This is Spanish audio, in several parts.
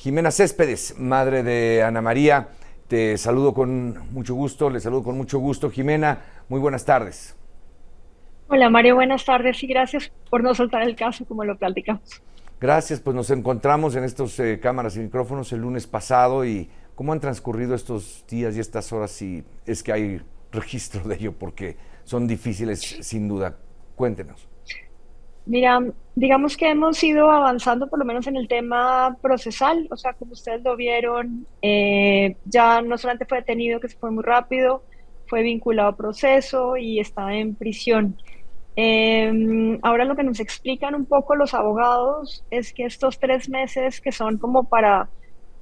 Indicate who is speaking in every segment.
Speaker 1: Jimena Céspedes, madre de Ana María, te saludo con mucho gusto, le saludo con mucho gusto. Jimena, muy buenas tardes.
Speaker 2: Hola Mario, buenas tardes y gracias por no soltar el caso como lo platicamos.
Speaker 1: Gracias, pues nos encontramos en estos eh, cámaras y micrófonos el lunes pasado y cómo han transcurrido estos días y estas horas si es que hay registro de ello porque son difíciles sin duda. Cuéntenos.
Speaker 2: Mira, digamos que hemos ido avanzando por lo menos en el tema procesal, o sea, como ustedes lo vieron, eh, ya no solamente fue detenido, que se fue muy rápido, fue vinculado a proceso y está en prisión. Em, ahora lo que nos explican un poco los abogados es que estos tres meses que son como para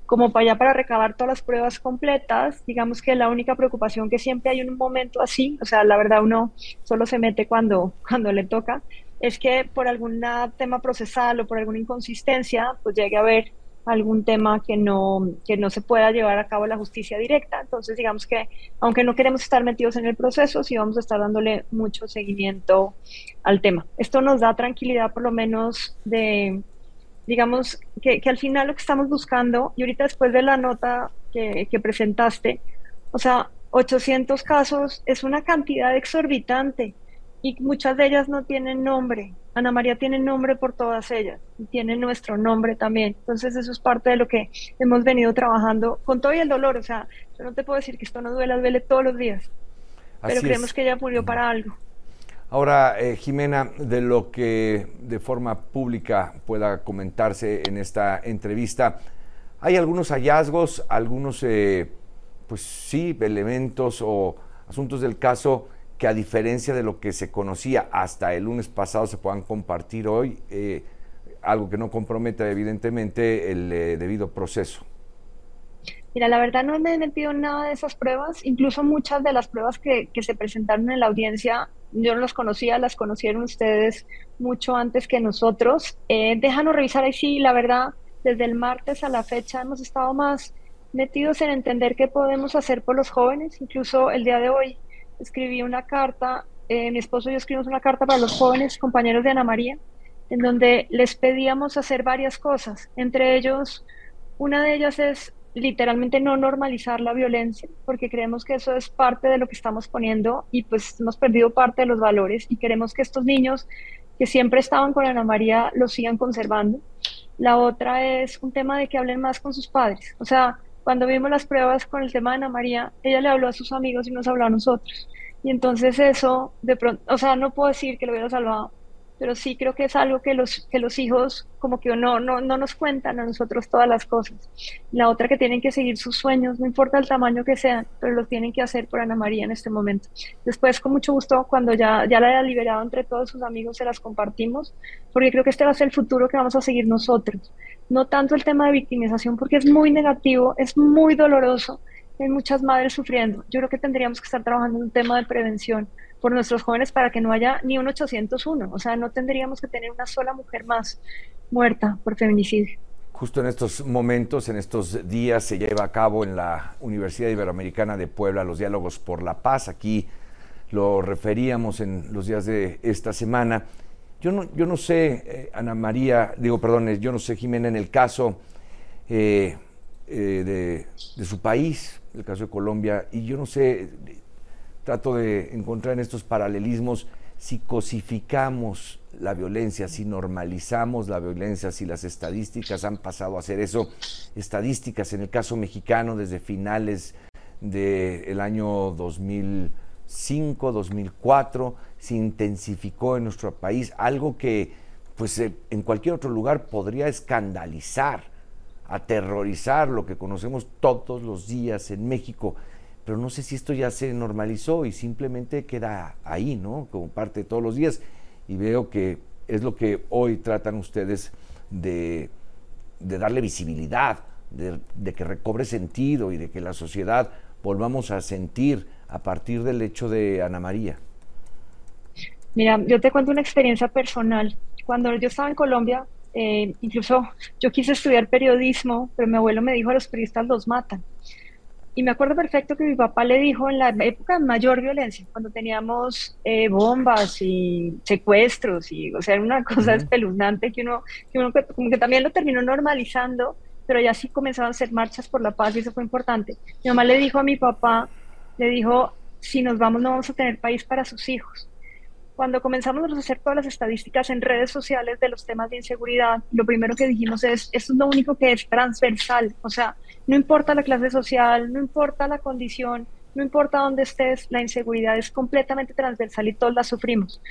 Speaker 2: como para allá para recabar todas las pruebas completas, digamos que la única preocupación que siempre hay en un momento así, o sea, la verdad uno solo se mete cuando, cuando le toca, es que por algún tema procesal o por alguna inconsistencia, pues llegue a haber algún tema que no, que no se pueda llevar a cabo la justicia directa. Entonces, digamos que, aunque no queremos estar metidos en el proceso, sí vamos a estar dándole mucho seguimiento al tema. Esto nos da tranquilidad, por lo menos, de, digamos, que, que al final lo que estamos buscando, y ahorita después de la nota que, que presentaste, o sea, 800 casos es una cantidad exorbitante y muchas de ellas no tienen nombre. Ana María tiene nombre por todas ellas y tiene nuestro nombre también. Entonces eso es parte de lo que hemos venido trabajando con todo y el dolor. O sea, yo no te puedo decir que esto no duela, duele todos los días. pero creemos que ella murió para algo.
Speaker 1: Ahora, eh, Jimena, de lo que de forma pública pueda comentarse en esta entrevista, hay algunos hallazgos, algunos, eh, pues sí, elementos o asuntos del caso que a diferencia de lo que se conocía hasta el lunes pasado se puedan compartir hoy, eh, algo que no comprometa evidentemente el eh, debido proceso.
Speaker 2: Mira, la verdad no me he metido en nada de esas pruebas, incluso muchas de las pruebas que, se presentaron en la audiencia, yo no las conocía, las conocieron ustedes mucho antes que nosotros. Eh, déjanos revisar ahí sí, la verdad, desde el martes a la fecha hemos estado más metidos en entender qué podemos hacer por los jóvenes, incluso el día de hoy escribí una carta, eh, mi esposo y yo escribimos una carta para los jóvenes compañeros de Ana María, en donde les pedíamos hacer varias cosas. Entre ellos, una de ellas es literalmente no normalizar la violencia, porque creemos que eso es parte de lo que estamos poniendo y pues hemos perdido parte de los valores y queremos que estos niños que siempre estaban con Ana María los sigan conservando. La otra es un tema de que hablen más con sus padres. O sea, cuando vimos las pruebas con el tema de Ana María, ella le habló a sus amigos y nos habló a nosotros. Y entonces eso, de pronto, o sea, no puedo decir que lo hubiera salvado, pero sí creo que es algo que los, que los hijos como que no, no, no nos cuentan a nosotros todas las cosas. La otra que tienen que seguir sus sueños, no importa el tamaño que sean, pero lo tienen que hacer por Ana María en este momento. Después, con mucho gusto, cuando ya, ya la haya liberado entre todos sus amigos, se las compartimos, porque creo que este va a ser el futuro que vamos a seguir nosotros. No tanto el tema de victimización, porque es muy negativo, es muy doloroso, hay muchas madres sufriendo. Yo creo que tendríamos que estar trabajando en un tema de prevención por nuestros jóvenes para que no haya ni un 801. O sea, no tendríamos que tener una sola mujer más muerta por feminicidio.
Speaker 1: Justo en estos momentos, en estos días, se lleva a cabo en la Universidad Iberoamericana de Puebla los diálogos por la paz. Aquí lo referíamos en los días de esta semana. Yo no, yo no sé, eh, Ana María, digo, perdón, yo no sé, Jimena, en el caso eh, eh, de, de, su país, el caso de Colombia, y yo no sé, trato de encontrar en estos paralelismos si cosificamos la violencia, si normalizamos la violencia, si las estadísticas han pasado a ser eso, estadísticas en el caso mexicano desde finales del año 2005, 2004, se intensificó en nuestro país, algo que pues en cualquier otro lugar podría escandalizar, aterrorizar lo que conocemos todos los días en México pero no sé si esto ya se normalizó y simplemente queda ahí, ¿no? Como parte de todos los días. Y veo que es lo que hoy tratan ustedes de, darle visibilidad, de, que recobre sentido y de que la sociedad volvamos a sentir a partir del hecho de Ana María.
Speaker 2: Mira, yo te cuento una experiencia personal. Cuando yo estaba en Colombia, eh, incluso yo quise estudiar periodismo, pero mi abuelo me dijo, a los periodistas los matan. Y me acuerdo perfecto que mi papá le dijo en la época de mayor violencia, cuando teníamos eh, bombas y secuestros, y, o sea, era una cosa espeluznante que uno, que uno como que también lo terminó normalizando, pero ya sí comenzaron a hacer marchas por la paz y eso fue importante. Mi mamá le dijo a mi papá, le dijo, si nos vamos no vamos a tener país para sus hijos. Cuando comenzamos a hacer todas las estadísticas en redes sociales de los temas de inseguridad, lo primero que dijimos es, esto es lo único que es transversal, o sea, no importa la clase social, no importa la condición, no importa dónde estés, la inseguridad es completamente transversal y todos la sufrimos.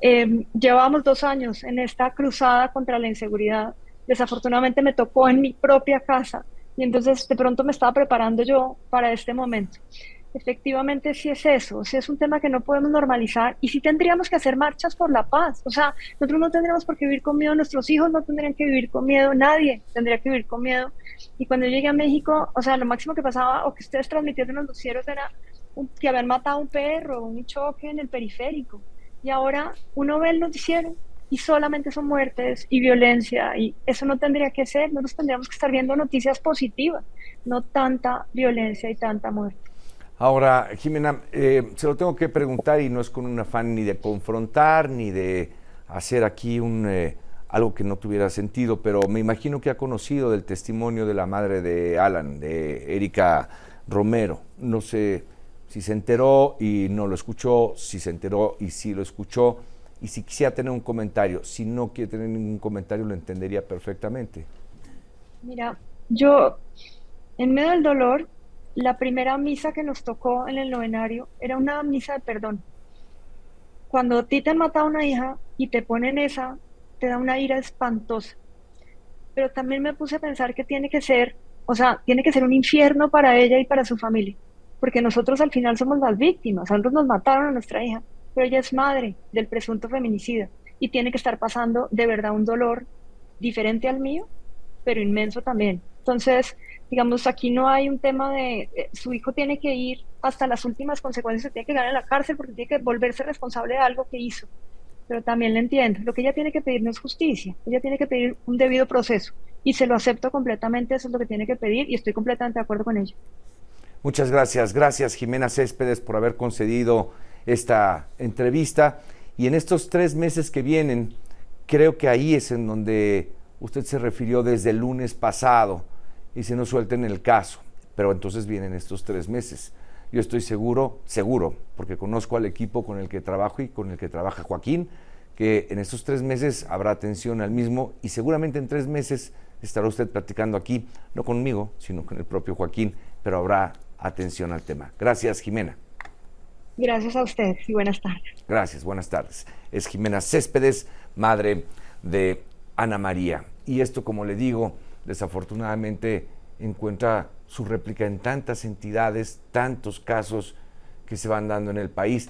Speaker 2: Eh, llevábamos dos años en esta cruzada contra la inseguridad. Desafortunadamente me tocó en mi propia casa y entonces de pronto me estaba preparando yo para este momento. Efectivamente, sí es eso, sí es un tema que no podemos normalizar y sí tendríamos que hacer marchas por la paz. O sea, nosotros no tendríamos por qué vivir con miedo, nuestros hijos no tendrían que vivir con miedo, nadie tendría que vivir con miedo. Y cuando yo llegué a México, o sea, lo máximo que pasaba o que ustedes transmitieron en los noticieros era que habían matado a un perro, un choque en el periférico y ahora uno ve el noticiero y solamente son muertes y violencia y eso no tendría que ser, nosotros tendríamos que estar viendo noticias positivas, no tanta violencia y tanta muerte.
Speaker 1: Ahora, Jimena, eh, se lo tengo que preguntar y no es con un afán ni de confrontar ni de hacer aquí un, eh, algo que no tuviera sentido, pero me imagino que ha conocido del testimonio de la madre de Alan, de Erika Romero. No sé si se enteró y no lo escuchó, si se enteró y sí lo escuchó, y si quisiera tener un comentario. Si no quiere tener ningún comentario, lo entendería perfectamente.
Speaker 2: Mira, yo, en medio del dolor, la primera misa que nos tocó en el novenario era una misa de perdón. Cuando a ti te han matado una hija y te ponen esa, te da una ira espantosa. Pero también me puse a pensar que tiene que ser, o sea, tiene que ser un infierno para ella y para su familia porque nosotros al final somos las víctimas, nosotros nos mataron a nuestra hija, pero ella es madre del presunto feminicida y tiene que estar pasando de verdad un dolor diferente al mío, pero inmenso también. Entonces, digamos, aquí no hay un tema de eh, su hijo tiene que ir hasta las últimas consecuencias, tiene que quedar en la cárcel porque tiene que volverse responsable de algo que hizo. Pero también le entiendo, lo que ella tiene que pedir no es justicia, ella tiene que pedir un debido proceso y se lo acepto completamente, eso es lo que tiene que pedir y estoy completamente de acuerdo con ello.
Speaker 1: Muchas gracias. Gracias, Jimena Céspedes, por haber concedido esta entrevista. Y en estos tres meses que vienen, creo que ahí es en donde usted se refirió desde el lunes pasado y se nos suelta en el caso. Pero entonces vienen estos tres meses. Yo estoy seguro, seguro, porque conozco al equipo con el que trabajo y con el que trabaja Joaquín, que en estos tres meses habrá atención al mismo y seguramente en tres meses estará usted platicando aquí, no conmigo, sino con el propio Joaquín, pero habrá atención al tema. Gracias, Jimena.
Speaker 2: Gracias a usted y buenas tardes.
Speaker 1: Gracias, buenas tardes. Es Jimena Céspedes, madre de Ana María. Y esto, como le digo, desafortunadamente encuentra su réplica en tantas entidades, tantos casos que se van dando en el país.